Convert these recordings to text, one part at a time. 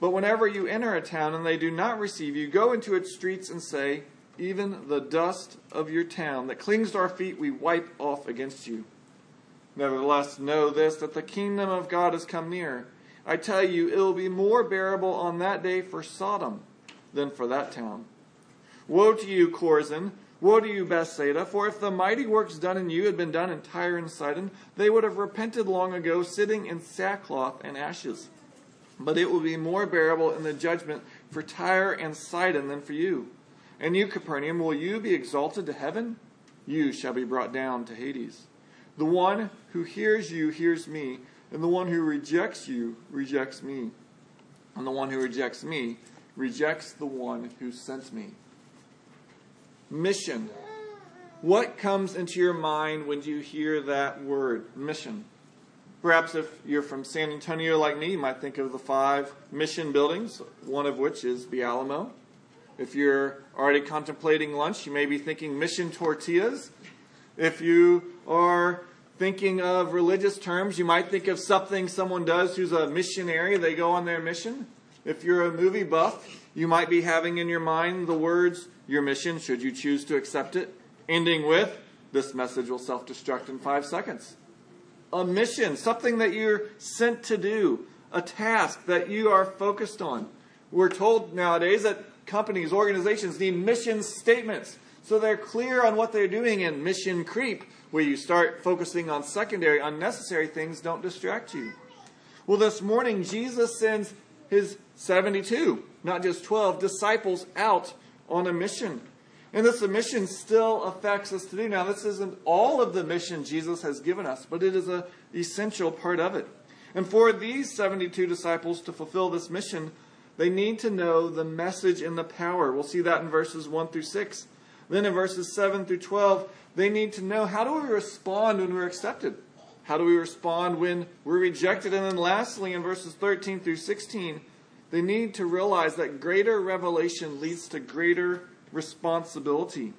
But whenever you enter a town and they do not receive you, go into its streets and say, Even the dust of your town that clings to our feet we wipe off against you. Nevertheless, know this, that the kingdom of God has come near. I tell you, it will be more bearable on that day for Sodom than for that town. Woe to you, Chorazin! Woe to you, Bethsaida, for if the mighty works done in you had been done in Tyre and Sidon, they would have repented long ago, sitting in sackcloth and ashes. But it will be more bearable in the judgment for Tyre and Sidon than for you. And you, Capernaum, will you be exalted to heaven? You shall be brought down to Hades. The one who hears you hears me, and the one who rejects you rejects me. And the one who rejects me rejects the one who sent me mission. What comes into your mind when you hear that word, mission? Perhaps if you're from San Antonio like me, you might think of the five mission buildings, one of which is the Alamo. If you're already contemplating lunch, you may be thinking mission tortillas. If you are thinking of religious terms, you might think of something someone does who's a missionary. They go on their mission. If you're a movie buff, you might be having in your mind the words your mission, should you choose to accept it, ending with, This message will self destruct in five seconds. A mission, something that you're sent to do, a task that you are focused on. We're told nowadays that companies, organizations need mission statements so they're clear on what they're doing and mission creep, where you start focusing on secondary, unnecessary things, don't distract you. Well, this morning, Jesus sends his 72, not just 12, disciples out on a mission. And this mission still affects us today. Now, this isn't all of the mission Jesus has given us, but it is an essential part of it. And for these 72 disciples to fulfill this mission, they need to know the message and the power. We'll see that in verses 1 through 6. Then in verses 7 through 12, they need to know how do we respond when we're accepted? How do we respond when we're rejected? And then lastly, in verses 13 through 16, they need to realize that greater revelation leads to greater responsibility.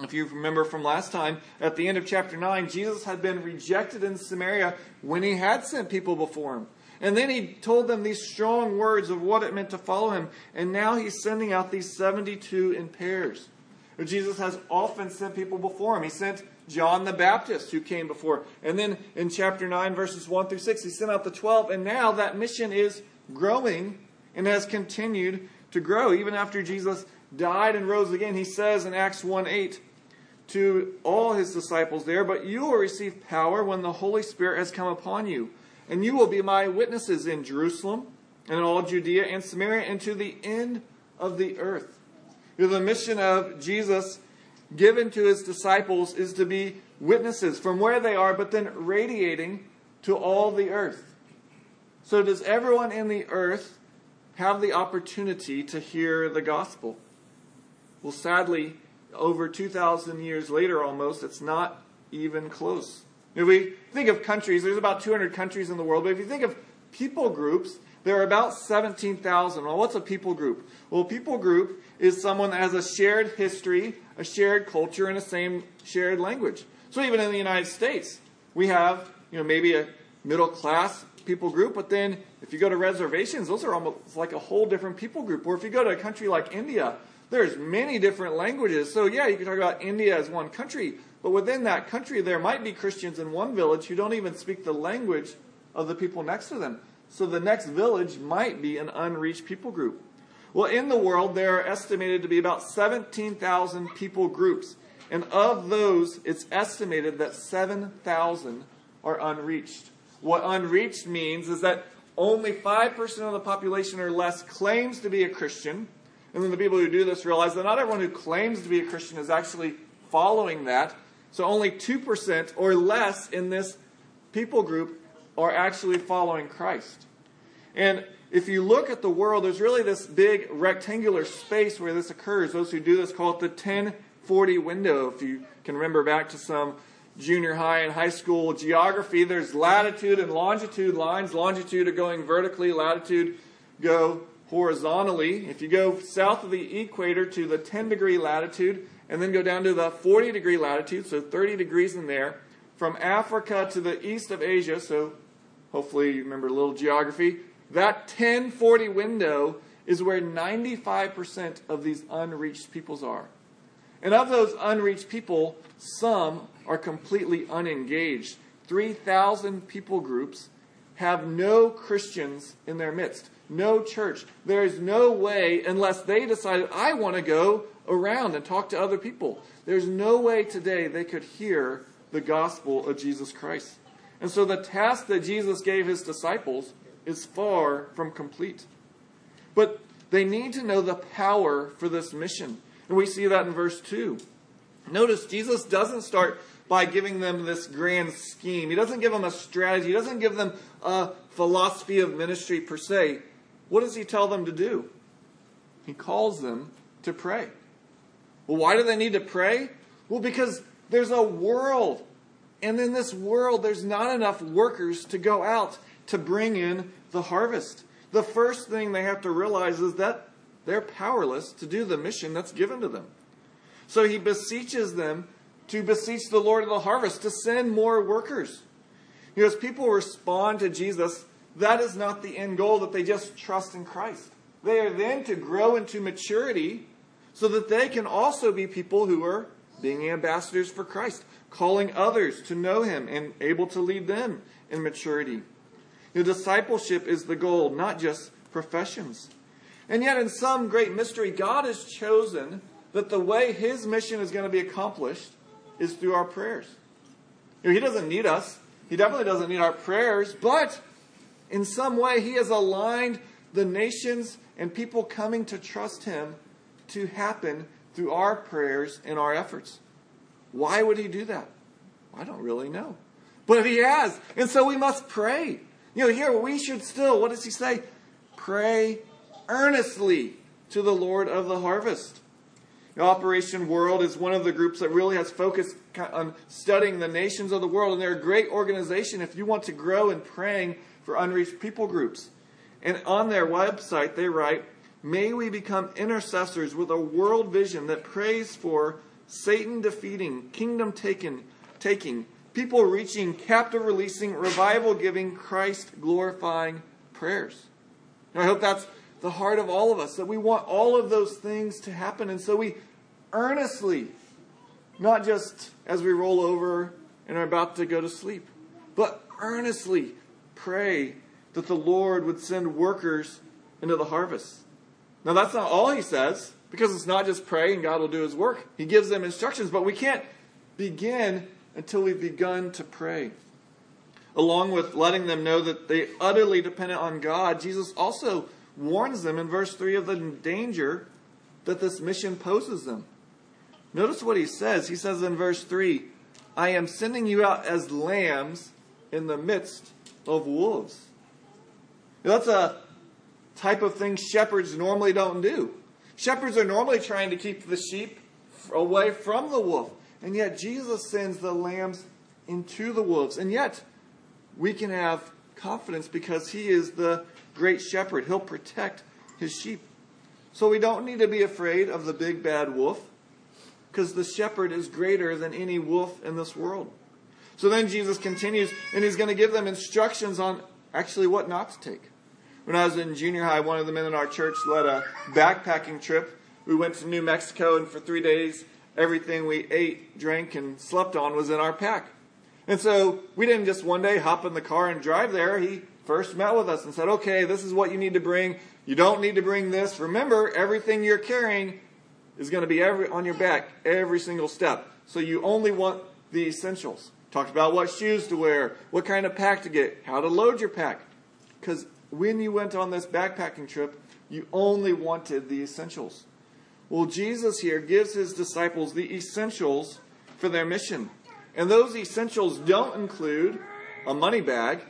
If you remember from last time, at the end of chapter 9, Jesus had been rejected in Samaria when he had sent people before him. And then he told them these strong words of what it meant to follow him. And now he's sending out these 72 in pairs. Jesus has often sent people before him. He sent John the Baptist, who came before. And then in chapter 9, verses 1 through 6, he sent out the 12. And now that mission is growing and has continued to grow. Even after Jesus died and rose again, he says in Acts 1 8 to all his disciples there, But you will receive power when the Holy Spirit has come upon you, and you will be my witnesses in Jerusalem and in all Judea and Samaria and to the end of the earth. The mission of Jesus given to his disciples is to be witnesses from where they are, but then radiating to all the earth. So, does everyone in the earth have the opportunity to hear the gospel. Well, sadly, over 2,000 years later almost, it's not even close. If we think of countries, there's about 200 countries in the world, but if you think of people groups, there are about 17,000. Well, what's a people group? Well, a people group is someone that has a shared history, a shared culture, and a same shared language. So even in the United States, we have, you know, maybe a middle class people group, but then if you go to reservations, those are almost like a whole different people group. Or if you go to a country like India, there's many different languages. So yeah, you can talk about India as one country, but within that country, there might be Christians in one village who don't even speak the language of the people next to them. So the next village might be an unreached people group. Well, in the world, there are estimated to be about 17,000 people groups. And of those, it's estimated that 7,000 are unreached. What unreached means is that only 5% of the population or less claims to be a Christian. And then the people who do this realize that not everyone who claims to be a Christian is actually following that. So only 2% or less in this people group are actually following Christ. And if you look at the world, there's really this big rectangular space where this occurs. Those who do this call it the 1040 window. If you can remember back to some junior high and high school geography, there's latitude and longitude lines. Longitude are going vertically, latitude go horizontally. If you go south of the equator to the 10 degree latitude and then go down to the 40 degree latitude, so 30 degrees in there, from Africa to the east of Asia, so hopefully you remember a little geography, that 1040 window is where 95% of these unreached peoples are. And of those unreached people, some are completely unengaged. 3,000 people groups have no Christians in their midst, no church. There is no way, unless they decided, I want to go around and talk to other people. There's no way today they could hear the gospel of Jesus Christ. And so the task that Jesus gave his disciples is far from complete. But they need to know the power for this mission. And we see that in verse 2. Notice Jesus doesn't start by giving them this grand scheme. He doesn't give them a strategy. He doesn't give them a philosophy of ministry per se. What does he tell them to do? He calls them to pray. Well, why do they need to pray? Well, because there's a world. And in this world, there's not enough workers to go out to bring in the harvest. The first thing they have to realize is that they're powerless to do the mission that's given to them. So he beseeches them to beseech the Lord of the harvest to send more workers. You know, as people respond to Jesus, that is not the end goal that they just trust in Christ. They are then to grow into maturity so that they can also be people who are being ambassadors for Christ, calling others to know him and able to lead them in maturity. The discipleship is the goal, not just professions. And yet, in some great mystery, God has chosen that the way His mission is going to be accomplished is through our prayers. You know, he doesn't need us, He definitely doesn't need our prayers, but in some way, He has aligned the nations and people coming to trust Him to happen through our prayers and our efforts. Why would He do that? I don't really know. But He has. And so we must pray. You know, here we should still, what does he say? Pray earnestly to the Lord of the harvest. Operation World is one of the groups that really has focused on studying the nations of the world, and they're a great organization if you want to grow in praying for unreached people groups. And on their website, they write, May we become intercessors with a world vision that prays for Satan defeating, kingdom taken, taking, people reaching captive releasing, revival giving, Christ glorifying prayers. And I hope that's the heart of all of us, that we want all of those things to happen. And so we earnestly, not just as we roll over and are about to go to sleep, but earnestly pray that the Lord would send workers into the harvest. Now, that's not all he says, because it's not just pray and God will do his work. He gives them instructions, but we can't begin until we've begun to pray. Along with letting them know that they utterly dependent on God, Jesus also warns them in verse 3 of the danger that this mission poses them. Notice what he says. He says in verse 3 I am sending you out as lambs in the midst of wolves. That's a type of thing shepherds normally don't do. Shepherds are normally trying to keep the sheep away from the wolf. And yet Jesus sends the lambs into the wolves. And yet we can have confidence because he is the great shepherd. He'll protect his sheep. So we don't need to be afraid of the big bad wolf because the shepherd is greater than any wolf in this world. So then Jesus continues and he's going to give them instructions on actually what not to take. When I was in junior high, one of the men in our church led a backpacking trip. We went to New Mexico and for three days everything we ate, drank, and slept on was in our pack. And so we didn't just one day hop in the car and drive there. He first met with us and said, okay, this is what you need to bring You don't need to bring this. Remember, everything you're carrying is going to be every, on your back every single step. So you only want the essentials. Talked about what shoes to wear, what kind of pack to get, how to load your pack. Because when you went on this backpacking trip, you only wanted the essentials. Well, Jesus here gives his disciples the essentials for their mission. And those essentials don't include a money bag,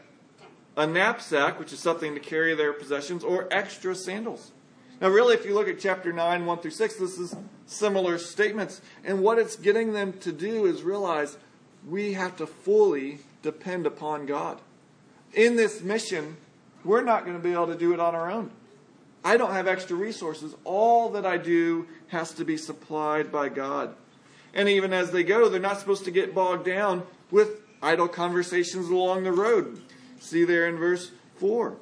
a knapsack, which is something to carry their possessions, or extra sandals. Now, really, if you look at chapter 9, 1 through 6, this is similar statements. And what it's getting them to do is realize we have to fully depend upon God. In this mission, we're not going to be able to do it on our own. I don't have extra resources. All that I do has to be supplied by God. And even as they go, they're not supposed to get bogged down with idle conversations along the road. See there in verse 4.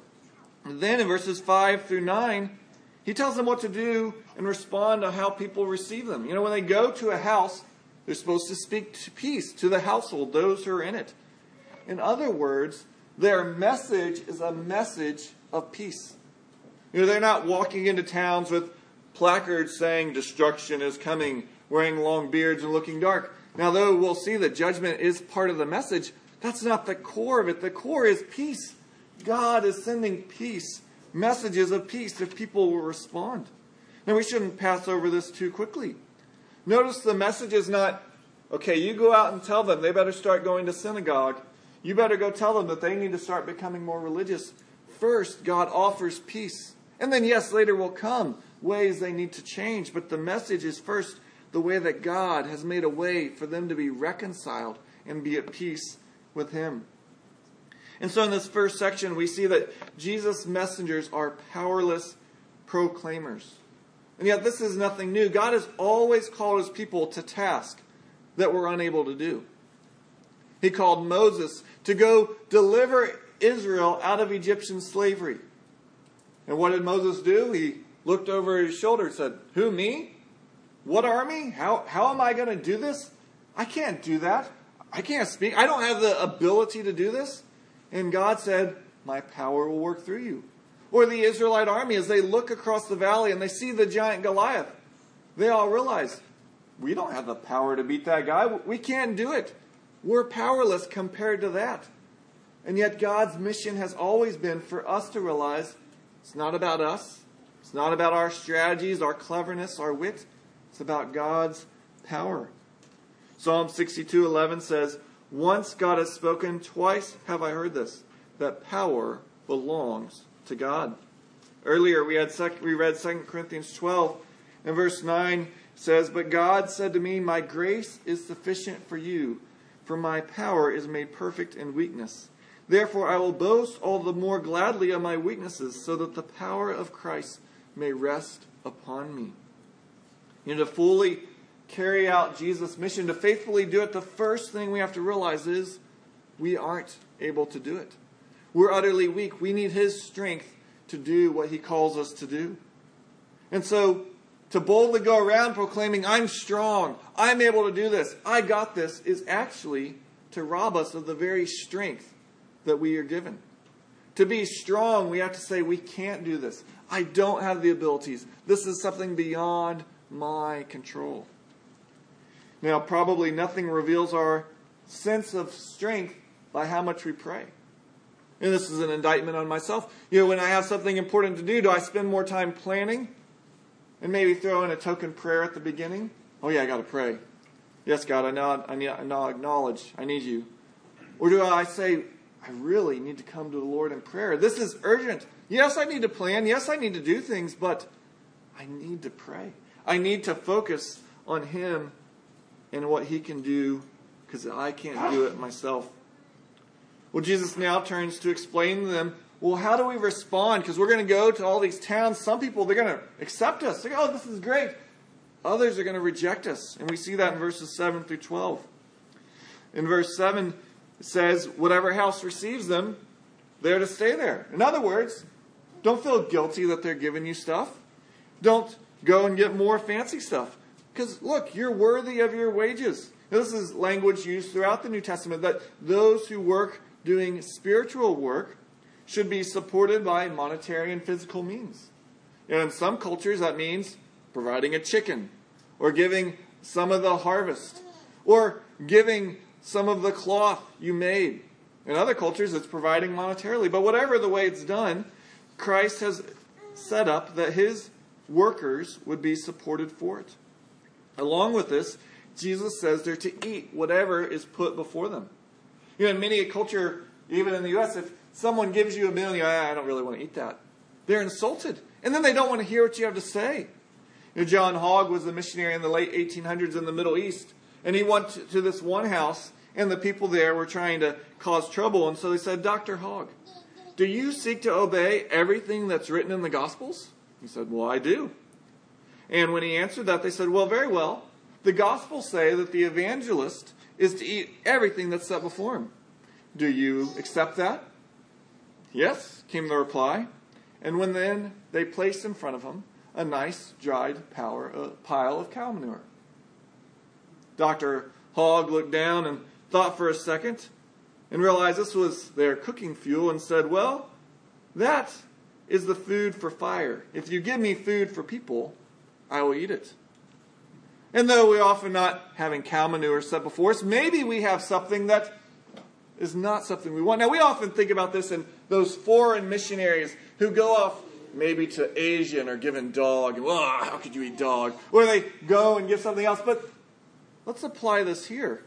And then in verses 5 through 9, he tells them what to do and respond to how people receive them. You know, when they go to a house, they're supposed to speak to peace to the household, those who are in it. In other words, their message is a message of peace. You know, they're not walking into towns with placards saying destruction is coming, wearing long beards and looking dark. Now, though we'll see that judgment is part of the message, that's not the core of it. The core is peace. God is sending peace, messages of peace, if people will respond. Now, we shouldn't pass over this too quickly. Notice the message is not, okay, you go out and tell them they better start going to synagogue. You better go tell them that they need to start becoming more religious. First, God offers peace. And then, yes, later will come ways they need to change. But the message is first the way that God has made a way for them to be reconciled and be at peace with Him. And so, in this first section, we see that Jesus' messengers are powerless proclaimers. And yet, this is nothing new. God has always called His people to task that we're unable to do. He called Moses to go deliver Israel out of Egyptian slavery. And what did Moses do? He looked over his shoulder and said, Who, me? What army? How, how am I going to do this? I can't do that. I can't speak. I don't have the ability to do this. And God said, My power will work through you. Or the Israelite army, as they look across the valley and they see the giant Goliath, they all realize, We don't have the power to beat that guy. We can't do it. We're powerless compared to that. And yet, God's mission has always been for us to realize it's not about us. It's not about our strategies, our cleverness, our wit. It's about God's power. Psalm 62:11 says, "Once God has spoken, twice have I heard this, that power belongs to God." Earlier we had sec- we read 2 Corinthians 12 and verse 9 says, "But God said to me, my grace is sufficient for you, for my power is made perfect in weakness." Therefore, I will boast all the more gladly of my weaknesses, so that the power of Christ may rest upon me. You know, to fully carry out Jesus' mission, to faithfully do it, the first thing we have to realize is we aren't able to do it. We're utterly weak. We need His strength to do what He calls us to do. And so, to boldly go around proclaiming, I'm strong, I'm able to do this, I got this, is actually to rob us of the very strength that we are given. To be strong, we have to say, we can't do this. I don't have the abilities. This is something beyond my control. Now, probably nothing reveals our sense of strength by how much we pray. And this is an indictment on myself. You know, when I have something important to do, do I spend more time planning and maybe throw in a token prayer at the beginning? Oh, yeah, I got to pray. Yes, God, I know, I, need, I know, acknowledge, I need you. Or do I say, I really need to come to the Lord in prayer. This is urgent. Yes, I need to plan. Yes, I need to do things, but I need to pray. I need to focus on Him and what He can do because I can't do it myself. Well, Jesus now turns to explain to them well, how do we respond? Because we're going to go to all these towns. Some people, they're going to accept us. They go, oh, this is great. Others are going to reject us. And we see that in verses 7 through 12. In verse 7, it says whatever house receives them, they're to stay there. In other words, don't feel guilty that they're giving you stuff. Don't go and get more fancy stuff. Because look, you're worthy of your wages. This is language used throughout the New Testament that those who work doing spiritual work should be supported by monetary and physical means. And in some cultures, that means providing a chicken, or giving some of the harvest, or giving some of the cloth you made. In other cultures, it's providing monetarily. But whatever the way it's done, Christ has set up that his workers would be supported for it. Along with this, Jesus says they're to eat whatever is put before them. You know, in many a culture, even in the U.S., if someone gives you a meal you ah, I don't really want to eat that, they're insulted. And then they don't want to hear what you have to say. You know, John Hogg was a missionary in the late 1800s in the Middle East, and he went to this one house, and the people there were trying to cause trouble, and so they said, Dr. Hogg, do you seek to obey everything that's written in the Gospels? He said, Well, I do. And when he answered that, they said, Well, very well. The Gospels say that the evangelist is to eat everything that's set before him. Do you accept that? Yes, came the reply. And when then they placed in front of him a nice dried power, uh, pile of cow manure. Dr. Hogg looked down and thought for a second and realized this was their cooking fuel and said, Well, that is the food for fire. If you give me food for people, I will eat it. And though we're often not having cow manure set before us, maybe we have something that is not something we want. Now, we often think about this in those foreign missionaries who go off maybe to Asia and are given dog, and, oh, how could you eat dog? Or they go and give something else. But let's apply this here.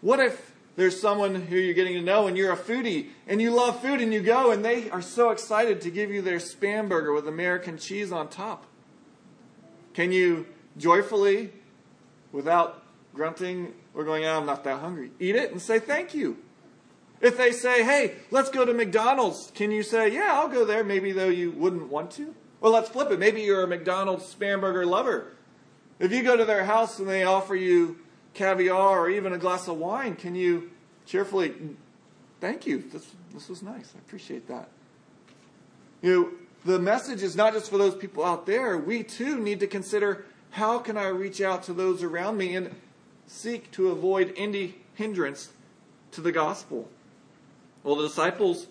What if there's someone who you're getting to know and you're a foodie and you love food and you go and they are so excited to give you their spam burger with American cheese on top? Can you joyfully, without grunting or going, oh, I'm not that hungry, eat it and say thank you? If they say, hey, let's go to McDonald's, can you say, yeah, I'll go there, maybe though you wouldn't want to? Well, let's flip it. Maybe you're a McDonald's spam burger lover. If you go to their house and they offer you caviar or even a glass of wine, can you cheerfully, mm, thank you, this, this was nice, I appreciate that. You know, the message is not just for those people out there. We too need to consider how can I reach out to those around me and seek to avoid any hindrance to the gospel. Well, the disciples,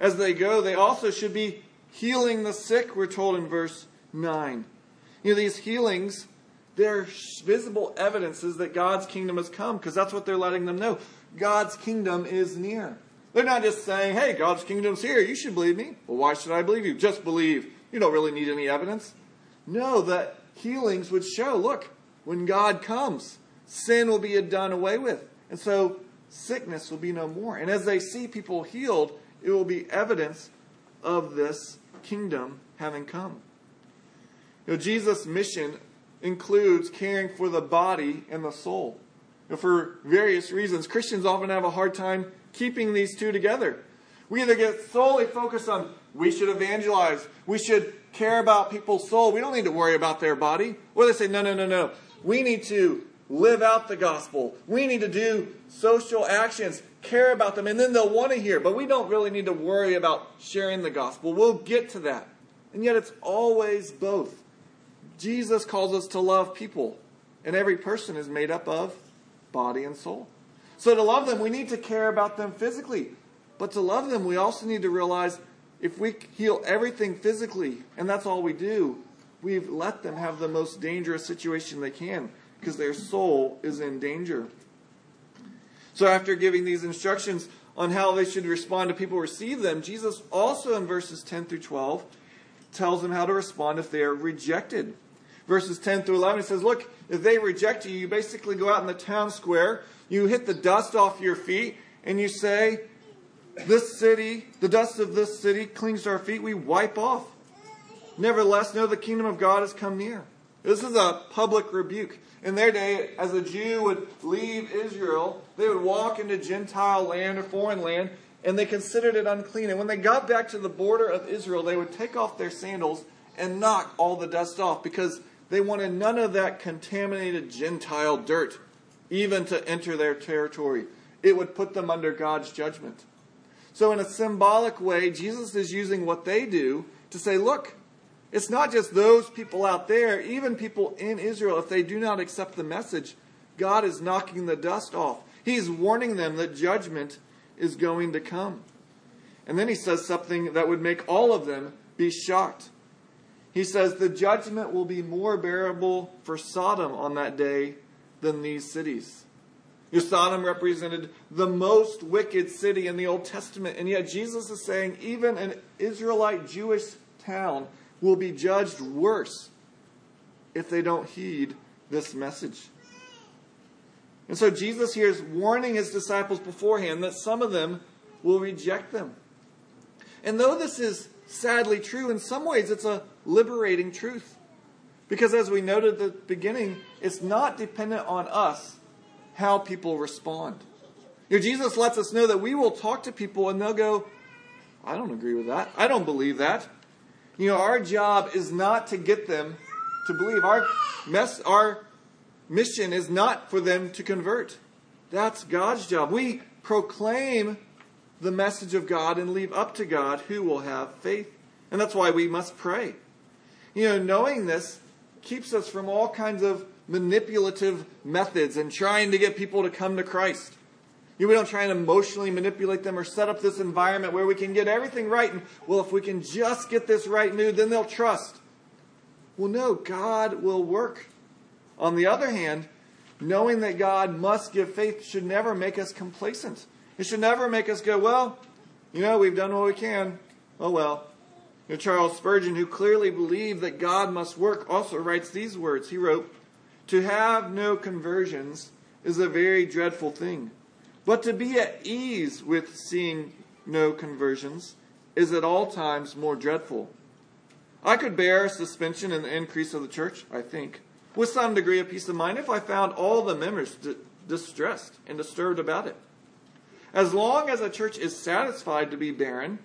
as they go, they also should be healing the sick, we're told in verse 9. You know, these healings, they're visible evidences that God's kingdom has come, because that's what they're letting them know. God's kingdom is near. They're not just saying, hey, God's kingdom's here. You should believe me. Well, why should I believe you? Just believe. You don't really need any evidence. No, that healings would show look, when God comes, sin will be done away with. And so sickness will be no more. And as they see people healed, it will be evidence of this kingdom having come. You know, Jesus' mission includes caring for the body and the soul. You know, for various reasons, Christians often have a hard time keeping these two together. We either get solely focused on we should evangelize, we should care about people's soul, we don't need to worry about their body. Or they say, no, no, no, no. We need to live out the gospel. We need to do social actions, care about them, and then they'll want to hear. But we don't really need to worry about sharing the gospel. We'll get to that. And yet it's always both. Jesus calls us to love people, and every person is made up of body and soul. So to love them, we need to care about them physically. But to love them, we also need to realize if we heal everything physically, and that's all we do, we've let them have the most dangerous situation they can because their soul is in danger. So, after giving these instructions on how they should respond to people who receive them, Jesus also in verses 10 through 12 tells them how to respond if they are rejected. Verses 10 through 11, he says, Look, if they reject you, you basically go out in the town square, you hit the dust off your feet, and you say, This city, the dust of this city clings to our feet, we wipe off. Nevertheless, know the kingdom of God has come near. This is a public rebuke. In their day, as a Jew would leave Israel, they would walk into Gentile land or foreign land, and they considered it unclean. And when they got back to the border of Israel, they would take off their sandals and knock all the dust off because they wanted none of that contaminated Gentile dirt even to enter their territory. It would put them under God's judgment. So, in a symbolic way, Jesus is using what they do to say, look, it's not just those people out there, even people in Israel, if they do not accept the message, God is knocking the dust off. He's warning them that judgment is going to come. And then he says something that would make all of them be shocked. He says, The judgment will be more bearable for Sodom on that day than these cities. Sodom represented the most wicked city in the Old Testament, and yet Jesus is saying even an Israelite Jewish town will be judged worse if they don't heed this message. And so Jesus here is warning his disciples beforehand that some of them will reject them. And though this is sadly true, in some ways it's a liberating truth. Because as we noted at the beginning, it's not dependent on us how people respond. You know, Jesus lets us know that we will talk to people and they'll go, I don't agree with that. I don't believe that. You know, our job is not to get them to believe. Our mess, our mission is not for them to convert. That's God's job. We proclaim the message of God and leave up to God who will have faith. And that's why we must pray. You know, knowing this keeps us from all kinds of manipulative methods and trying to get people to come to Christ. You know, we don't try and emotionally manipulate them or set up this environment where we can get everything right. And, well, if we can just get this right mood, then they'll trust. Well, no, God will work. On the other hand, knowing that God must give faith should never make us complacent. It should never make us go, well, you know, we've done what we can. Oh, well. You know, Charles Spurgeon, who clearly believed that God must work, also writes these words. He wrote, To have no conversions is a very dreadful thing, but to be at ease with seeing no conversions is at all times more dreadful. I could bear suspension and the increase of the church, I think, with some degree of peace of mind if I found all the members d- distressed and disturbed about it. As long as a church is satisfied to be barren,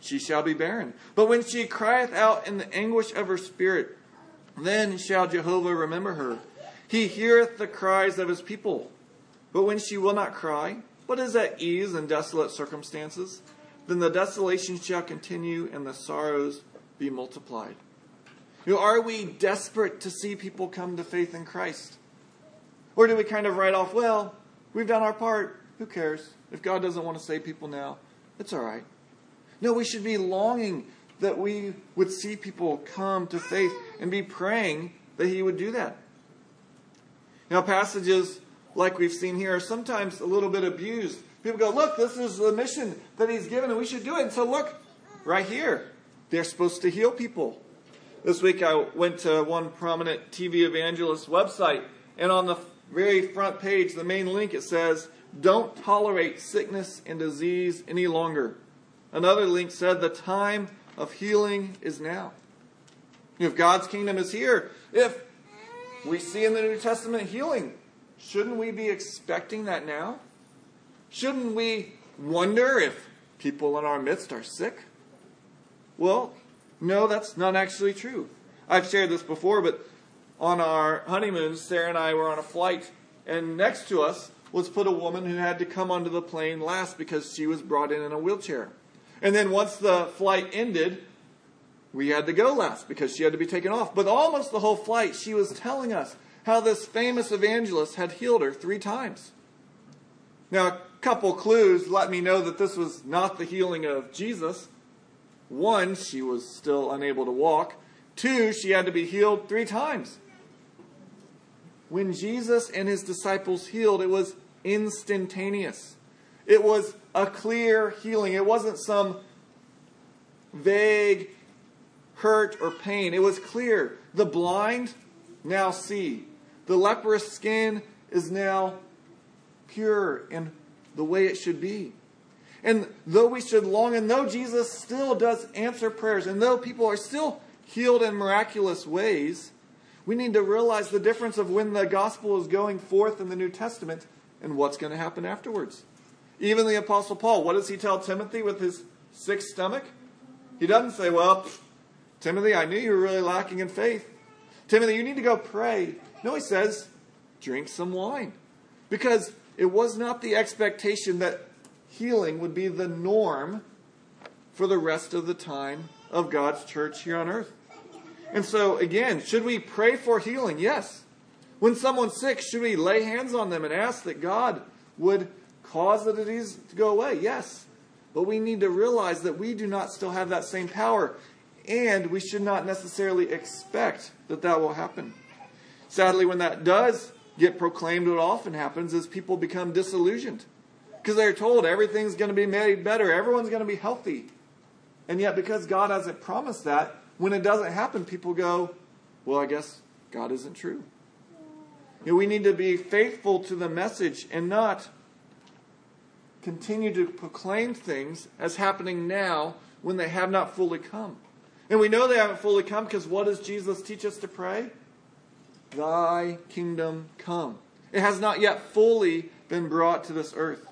she shall be barren. But when she crieth out in the anguish of her spirit, then shall Jehovah remember her. He heareth the cries of his people. But when she will not cry, but is at ease in desolate circumstances, then the desolation shall continue and the sorrows be multiplied. You know, are we desperate to see people come to faith in Christ? Or do we kind of write off, well, we've done our part. Who cares? If God doesn't want to save people now, it's all right. No, we should be longing that we would see people come to faith and be praying that He would do that. Now, passages like we've seen here are sometimes a little bit abused. People go, look, this is the mission that He's given, and we should do it. And so, look, right here, they're supposed to heal people. This week I went to one prominent TV evangelist website, and on the very front page, the main link, it says, Don't tolerate sickness and disease any longer. Another link said, The time of healing is now. If God's kingdom is here, if we see in the New Testament healing, shouldn't we be expecting that now? Shouldn't we wonder if people in our midst are sick? Well, no, that's not actually true. I've shared this before, but on our honeymoon, Sarah and I were on a flight, and next to us was put a woman who had to come onto the plane last because she was brought in in a wheelchair. And then once the flight ended, we had to go last because she had to be taken off. But almost the whole flight, she was telling us how this famous evangelist had healed her three times. Now, a couple clues let me know that this was not the healing of Jesus. One, she was still unable to walk. Two, she had to be healed three times. When Jesus and his disciples healed, it was instantaneous. It was a clear healing. It wasn't some vague hurt or pain. It was clear. The blind now see. The leprous skin is now pure in the way it should be. And though we should long, and though Jesus still does answer prayers, and though people are still healed in miraculous ways, we need to realize the difference of when the gospel is going forth in the New Testament and what's going to happen afterwards. Even the Apostle Paul, what does he tell Timothy with his sick stomach? He doesn't say, Well, Timothy, I knew you were really lacking in faith. Timothy, you need to go pray. No, he says, Drink some wine. Because it was not the expectation that healing would be the norm for the rest of the time of God's church here on earth. And so, again, should we pray for healing? Yes. When someone's sick, should we lay hands on them and ask that God would cause the disease to go away? Yes. But we need to realize that we do not still have that same power. And we should not necessarily expect that that will happen. Sadly, when that does get proclaimed, what often happens is people become disillusioned because they're told everything's going to be made better, everyone's going to be healthy. And yet, because God hasn't promised that, when it doesn't happen, people go, Well, I guess God isn't true. You know, we need to be faithful to the message and not continue to proclaim things as happening now when they have not fully come. And we know they haven't fully come because what does Jesus teach us to pray? Thy kingdom come. It has not yet fully been brought to this earth.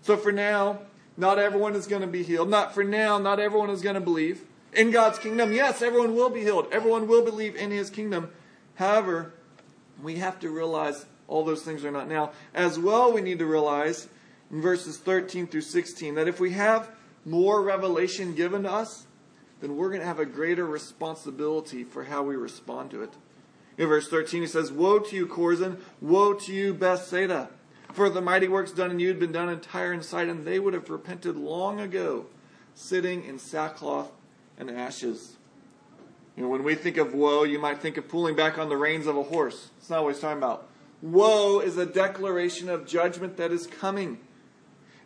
So for now, not everyone is going to be healed. Not for now, not everyone is going to believe. In God's kingdom, yes, everyone will be healed. Everyone will believe in his kingdom. However, we have to realize all those things are not now. As well, we need to realize in verses 13 through 16 that if we have more revelation given to us, then we're going to have a greater responsibility for how we respond to it. In verse 13, he says, Woe to you, Chorazin! Woe to you, Bethsaida! For the mighty works done in you had been done in Tyre and Sidon, they would have repented long ago, sitting in sackcloth and ashes. You know, when we think of woe, you might think of pulling back on the reins of a horse. It's not what he's talking about. Woe is a declaration of judgment that is coming.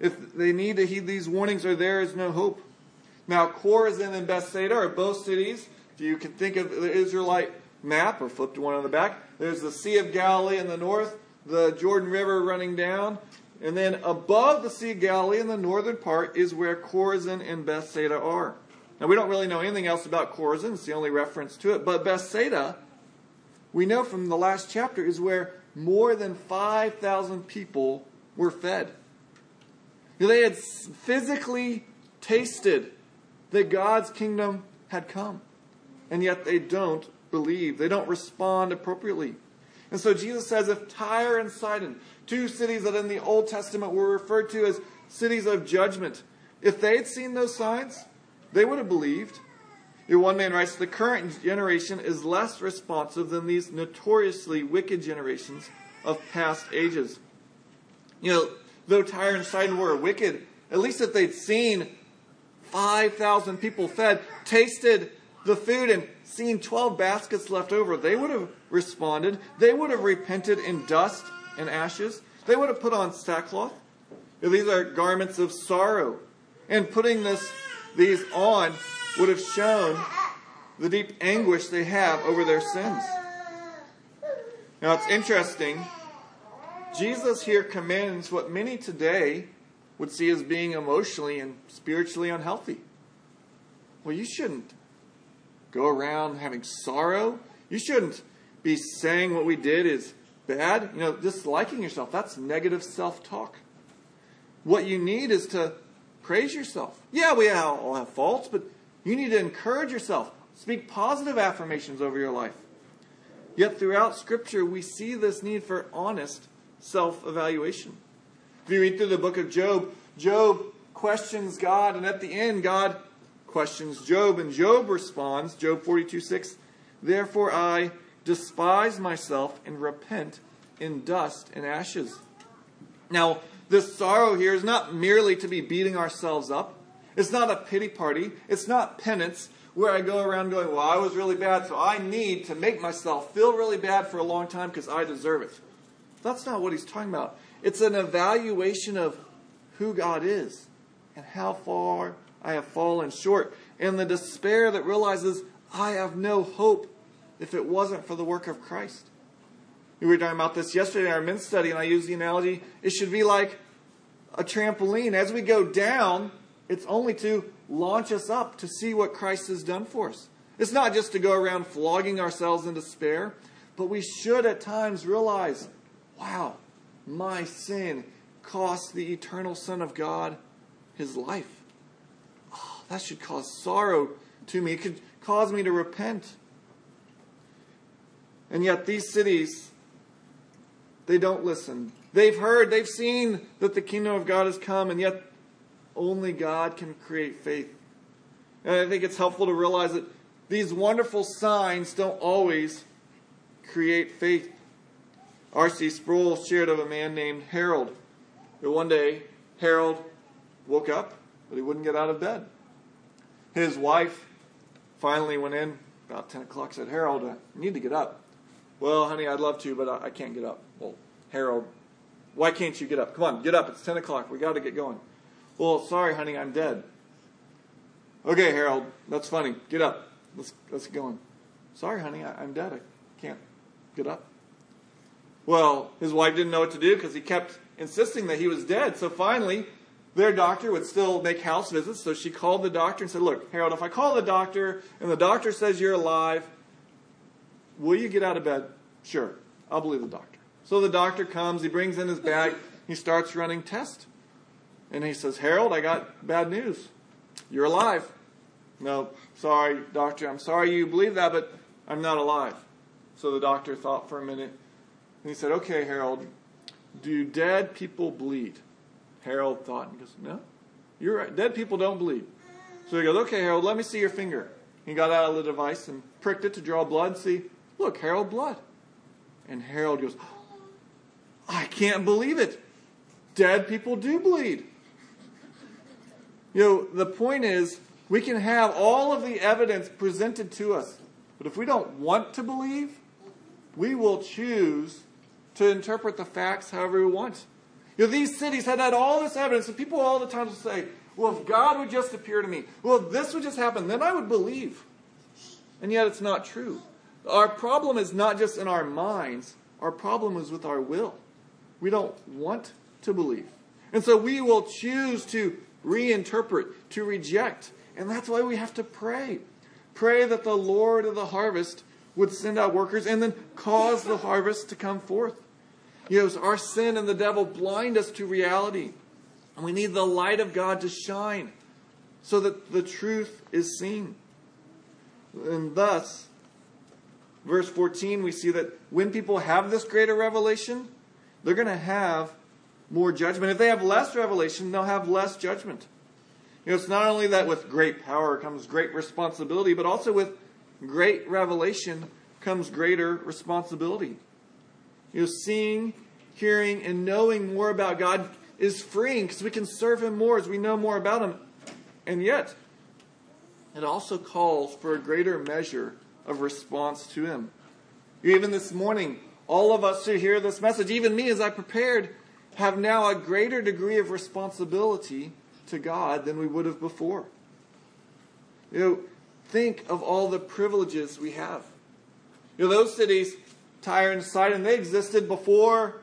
If they need to heed these warnings, or there is no hope. Now, Chorazin and Bethsaida are both cities. If you can think of the Israelite map, or flip to one on the back, there's the Sea of Galilee in the north, the Jordan River running down, and then above the Sea of Galilee in the northern part is where Chorazin and Bethsaida are. Now, we don't really know anything else about Chorazin, it's the only reference to it, but Bethsaida, we know from the last chapter, is where more than 5,000 people were fed. They had physically tasted that God's kingdom had come, and yet they don't believe. They don't respond appropriately. And so Jesus says if Tyre and Sidon, two cities that in the Old Testament were referred to as cities of judgment, if they had seen those signs, they would have believed. One man writes, the current generation is less responsive than these notoriously wicked generations of past ages. You know, though Tyre and Sidon were wicked, at least if they'd seen 5,000 people fed, tasted the food, and seen 12 baskets left over, they would have responded. They would have repented in dust and ashes. They would have put on sackcloth. These are garments of sorrow. And putting this, these on would have shown the deep anguish they have over their sins. Now it's interesting. Jesus here commends what many today would see as being emotionally and spiritually unhealthy. Well, you shouldn't go around having sorrow. You shouldn't be saying what we did is bad. You know, disliking yourself, that's negative self talk. What you need is to praise yourself. Yeah, we all have faults, but you need to encourage yourself. Speak positive affirmations over your life. Yet throughout Scripture, we see this need for honest self evaluation. If you read through the book of Job, Job questions God, and at the end, God questions Job, and Job responds, Job 42 6, Therefore I despise myself and repent in dust and ashes. Now, this sorrow here is not merely to be beating ourselves up. It's not a pity party. It's not penance where I go around going, Well, I was really bad, so I need to make myself feel really bad for a long time because I deserve it. That's not what he's talking about. It's an evaluation of who God is and how far I have fallen short, and the despair that realizes I have no hope if it wasn't for the work of Christ. We were talking about this yesterday in our men's study, and I used the analogy it should be like a trampoline. As we go down, it's only to launch us up to see what Christ has done for us. It's not just to go around flogging ourselves in despair, but we should at times realize wow, my sin cost the eternal Son of God his life ah, that should cause sorrow to me. It could cause me to repent. And yet, these cities, they don't listen. They've heard, they've seen that the kingdom of God has come, and yet only God can create faith. And I think it's helpful to realize that these wonderful signs don't always create faith. R.C. Sproul shared of a man named Harold. That one day, Harold woke up, but he wouldn't get out of bed. His wife finally went in about 10 o'clock, said, Harold, I need to get up. Well, honey, I'd love to, but I, I can't get up. Well, Harold, why can't you get up? Come on, get up. It's 10 o'clock. We got to get going. Well, sorry, honey, I'm dead. Okay, Harold, that's funny. Get up. Let's, let's get going. Sorry, honey, I, I'm dead. I can't get up. Well, his wife didn't know what to do because he kept insisting that he was dead. So finally, their doctor would still make house visits. So she called the doctor and said, Look, Harold, if I call the doctor and the doctor says you're alive, will you get out of bed? Sure, I'll believe the doctor. So the doctor comes, he brings in his bag, he starts running tests. And he says, Harold, I got bad news. You're alive. No, sorry, doctor, I'm sorry you believe that, but I'm not alive. So the doctor thought for a minute. And he said, Okay, Harold, do dead people bleed? Harold thought and goes, No, you're right. Dead people don't bleed. So he goes, Okay, Harold, let me see your finger. He got out of the device and pricked it to draw blood. See, look, Harold, blood. And Harold goes, I can't believe it. Dead people do bleed. You know, the point is, we can have all of the evidence presented to us, but if we don't want to believe, we will choose to interpret the facts however we want. You know, these cities had had all this evidence, and people all the time will say, well, if God would just appear to me, well, if this would just happen, then I would believe. And yet it's not true. Our problem is not just in our minds, our problem is with our will. We don't want to believe. And so we will choose to reinterpret, to reject. And that's why we have to pray. Pray that the Lord of the harvest would send out workers and then cause the harvest to come forth. You know, our sin and the devil blind us to reality. And we need the light of God to shine so that the truth is seen. And thus, verse 14, we see that when people have this greater revelation, they're going to have more judgment. If they have less revelation, they'll have less judgment. You know, it's not only that with great power comes great responsibility, but also with great revelation comes greater responsibility. You know, seeing, hearing, and knowing more about God is freeing because we can serve Him more as we know more about Him. And yet, it also calls for a greater measure of response to Him. Even this morning, all of us who hear this message, even me as I prepared, have now a greater degree of responsibility to God than we would have before. You know, think of all the privileges we have. You know, those cities, Tyre and Sidon, they existed before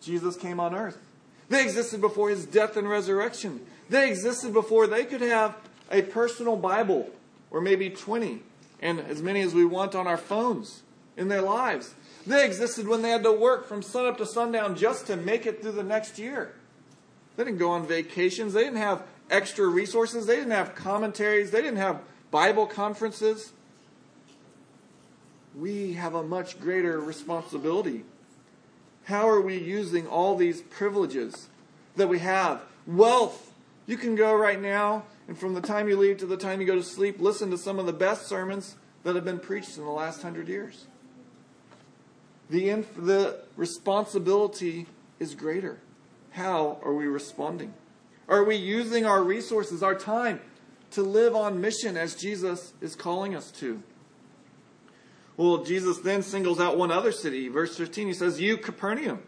Jesus came on earth. They existed before his death and resurrection. They existed before they could have a personal Bible, or maybe 20, and as many as we want on our phones in their lives. They existed when they had to work from sunup to sundown just to make it through the next year. They didn't go on vacations. They didn't have extra resources. They didn't have commentaries. They didn't have Bible conferences we have a much greater responsibility. How are we using all these privileges that we have? Wealth. You can go right now, and from the time you leave to the time you go to sleep, listen to some of the best sermons that have been preached in the last hundred years. The, inf- the responsibility is greater. How are we responding? Are we using our resources, our time, to live on mission as Jesus is calling us to? Well, Jesus then singles out one other city. Verse 15, he says, You, Capernaum.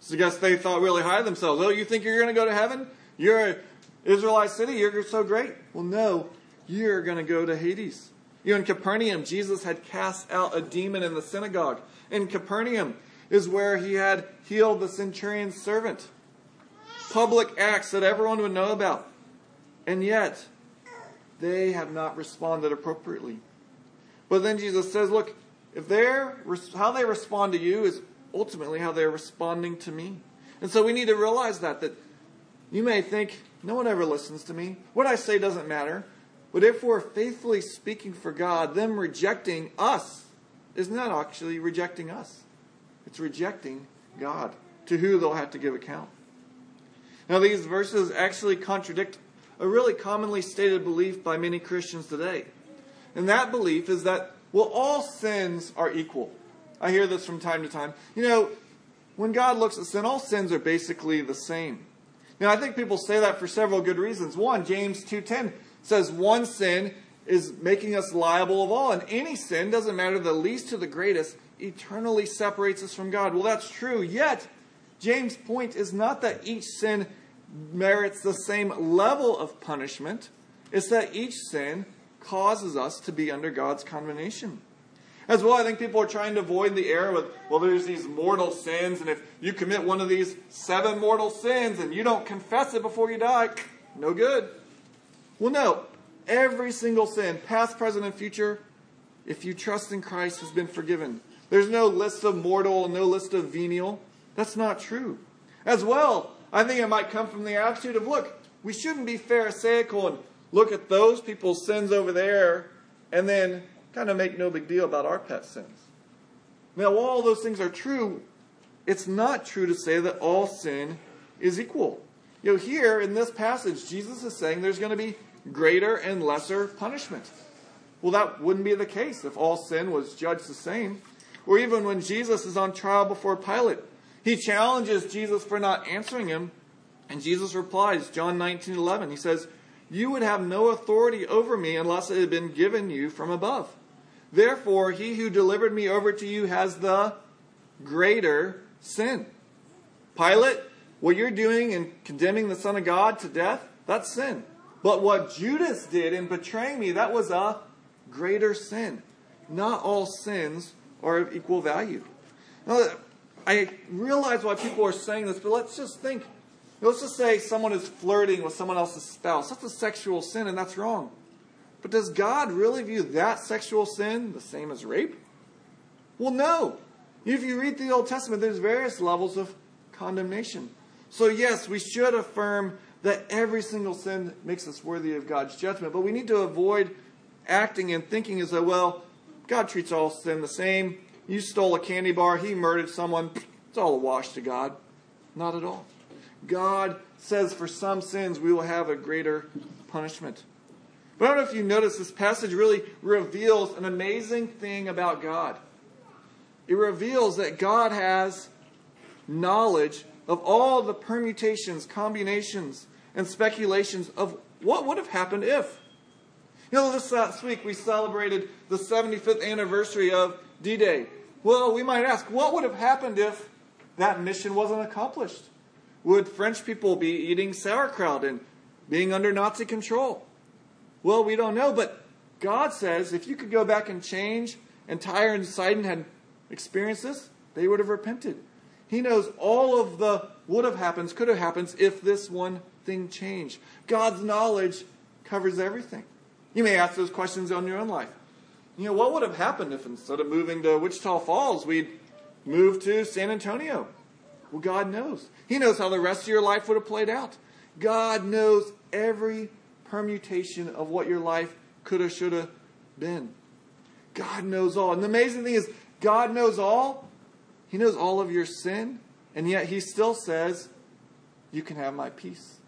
So I guess they thought really high of themselves. Oh, you think you're going to go to heaven? You're an Israelite city. You're so great. Well, no, you're going to go to Hades. You in Capernaum, Jesus had cast out a demon in the synagogue. In Capernaum is where he had healed the centurion's servant. Public acts that everyone would know about. And yet, they have not responded appropriately. But then Jesus says, look, if they're how they respond to you is ultimately how they're responding to me. And so we need to realize that that you may think no one ever listens to me. What I say doesn't matter. But if we're faithfully speaking for God, them rejecting us is not actually rejecting us. It's rejecting God, to who they'll have to give account. Now, these verses actually contradict a really commonly stated belief by many Christians today. And that belief is that, well, all sins are equal. I hear this from time to time. You know, when God looks at sin, all sins are basically the same. Now, I think people say that for several good reasons. One, James 2:10 says one sin is making us liable of all. And any sin, doesn't matter the least to the greatest, eternally separates us from God. Well, that's true. Yet, James' point is not that each sin merits the same level of punishment, it's that each sin causes us to be under God's condemnation. As well, I think people are trying to avoid the error with, well, there's these mortal sins, and if you commit one of these seven mortal sins and you don't confess it before you die, no good. Well, no. Every single sin, past, present, and future, if you trust in Christ, has been forgiven. There's no list of mortal, no list of venial. That's not true. As well, I think it might come from the attitude of, look, we shouldn't be pharisaical and look at those people's sins over there and then kind of make no big deal about our pet sins. Now, while all those things are true, it's not true to say that all sin is equal. You know, here in this passage, Jesus is saying there's going to be greater and lesser punishment. Well, that wouldn't be the case if all sin was judged the same. Or even when Jesus is on trial before Pilate, he challenges Jesus for not answering him, and Jesus replies, John 19 11, he says, You would have no authority over me unless it had been given you from above. Therefore, he who delivered me over to you has the greater sin. Pilate, what you're doing in condemning the Son of God to death, that's sin. But what Judas did in betraying me, that was a greater sin. Not all sins are of equal value. Now, I realize why people are saying this, but let's just think. Let's just say someone is flirting with someone else's spouse. That's a sexual sin, and that's wrong. But does God really view that sexual sin the same as rape? Well, no. If you read the Old Testament, there's various levels of condemnation. So, yes, we should affirm that every single sin makes us worthy of God's judgment, but we need to avoid acting and thinking as though, well, God treats all sin the same. You stole a candy bar, he murdered someone, it's all a wash to God. Not at all. God says for some sins we will have a greater punishment. But I don't know if you notice, this passage really reveals an amazing thing about God. It reveals that God has knowledge of all the permutations, combinations, and speculations of what would have happened if. You know, this last week we celebrated the 75th anniversary of D Day. Well, we might ask, what would have happened if that mission wasn't accomplished? Would French people be eating sauerkraut and being under Nazi control? Well, we don't know, but God says if you could go back and change, and Tyre and Sidon had experienced this, they would have repented. He knows all of the would have happened, could have happened if this one thing changed. God's knowledge covers everything. You may ask those questions on your own life. You know, what would have happened if instead of moving to Wichita Falls, we'd moved to San Antonio? Well, God knows. He knows how the rest of your life would have played out. God knows every permutation of what your life could have, should have been. God knows all. And the amazing thing is, God knows all. He knows all of your sin, and yet He still says, You can have my peace.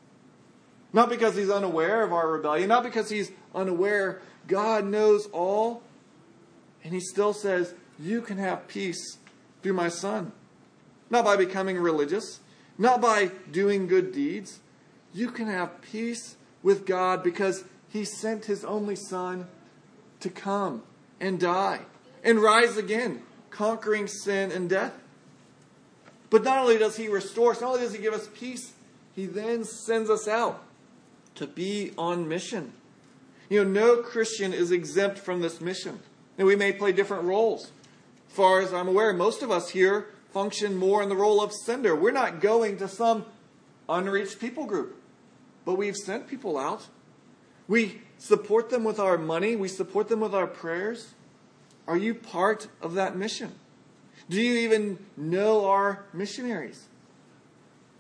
Not because He's unaware of our rebellion, not because He's unaware. God knows all, and He still says, You can have peace through my Son. Not by becoming religious, not by doing good deeds. You can have peace with God because he sent his only son to come and die and rise again, conquering sin and death. But not only does he restore us, not only does he give us peace, he then sends us out to be on mission. You know, no Christian is exempt from this mission. And we may play different roles. As far as I'm aware, most of us here function more in the role of sender. We're not going to some unreached people group but we've sent people out. We support them with our money, we support them with our prayers. Are you part of that mission? Do you even know our missionaries?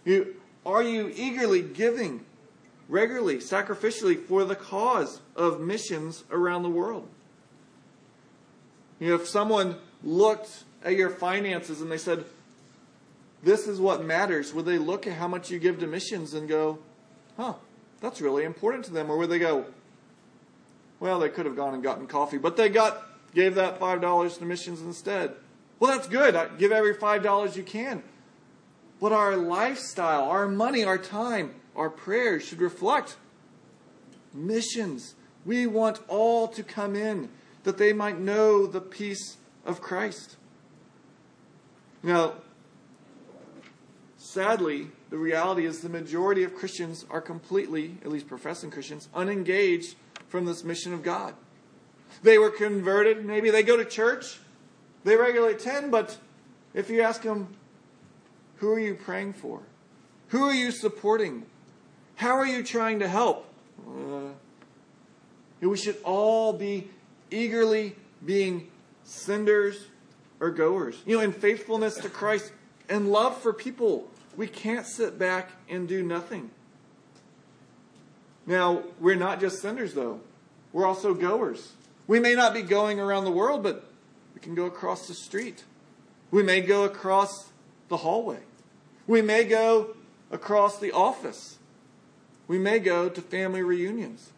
You, are you eagerly giving regularly, sacrificially for the cause of missions around the world? You know, if someone looked at your finances and they said, This is what matters, would they look at how much you give to missions and go, huh, that's really important to them. Or would they go, well, they could have gone and gotten coffee, but they got gave that five dollars to missions instead. Well, that's good. Give every five dollars you can. But our lifestyle, our money, our time, our prayers should reflect missions, We want all to come in that they might know the peace of Christ. Now, sadly, the reality is the majority of Christians are completely, at least professing Christians, unengaged from this mission of God. They were converted. Maybe they go to church. They regularly attend, but if you ask them, who are you praying for? Who are you supporting? How are you trying to help? Uh, we should all be eagerly being senders or goers. You know, in faithfulness to Christ and love for people, we can't sit back and do nothing. Now, we're not just senders, though. We're also goers. We may not be going around the world, but we can go across the street. We may go across the hallway. We may go across the office. We may go to family reunions.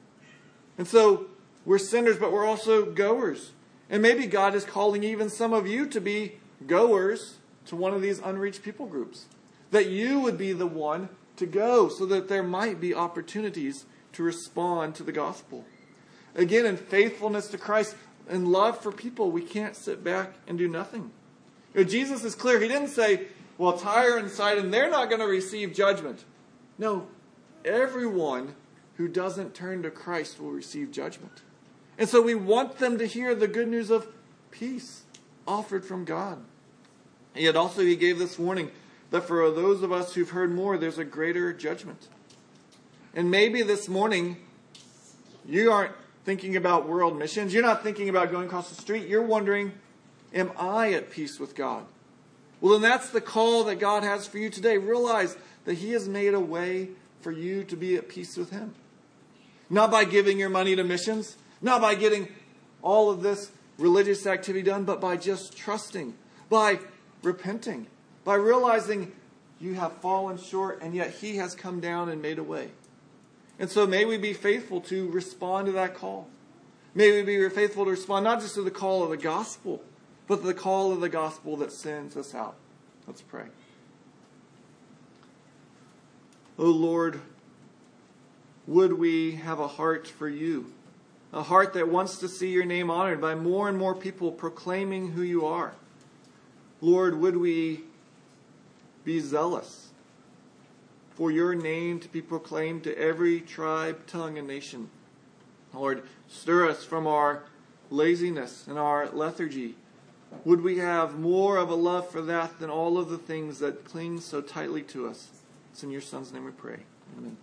And so we're senders, but we're also goers. And maybe God is calling even some of you to be goers to one of these unreached people groups. That you would be the one to go so that there might be opportunities to respond to the gospel. Again, in faithfulness to Christ and love for people, we can't sit back and do nothing. You know, Jesus is clear. He didn't say, well, Tyre and Sidon, they're not going to receive judgment. No, everyone who doesn't turn to Christ will receive judgment. And so we want them to hear the good news of peace offered from God. And yet also he gave this warning that for those of us who've heard more, there's a greater judgment. And maybe this morning you aren't thinking about world missions. You're not thinking about going across the street. You're wondering, am I at peace with God? Well, then that's the call that God has for you today. Realize that He has made a way for you to be at peace with Him. Not by giving your money to missions, not by getting all of this religious activity done, but by just trusting, by repenting, by realizing you have fallen short and yet He has come down and made a way. And so may we be faithful to respond to that call. May we be faithful to respond not just to the call of the gospel, but the call of the gospel that sends us out. Let's pray. O oh Lord, would we have a heart for you, a heart that wants to see your name honored by more and more people proclaiming who you are. Lord, would we be zealous for your name to be proclaimed to every tribe, tongue, and nation. Lord, stir us from our laziness and our lethargy would we have more of a love for that than all of the things that cling so tightly to us? It's in your Son's name we pray. Amen.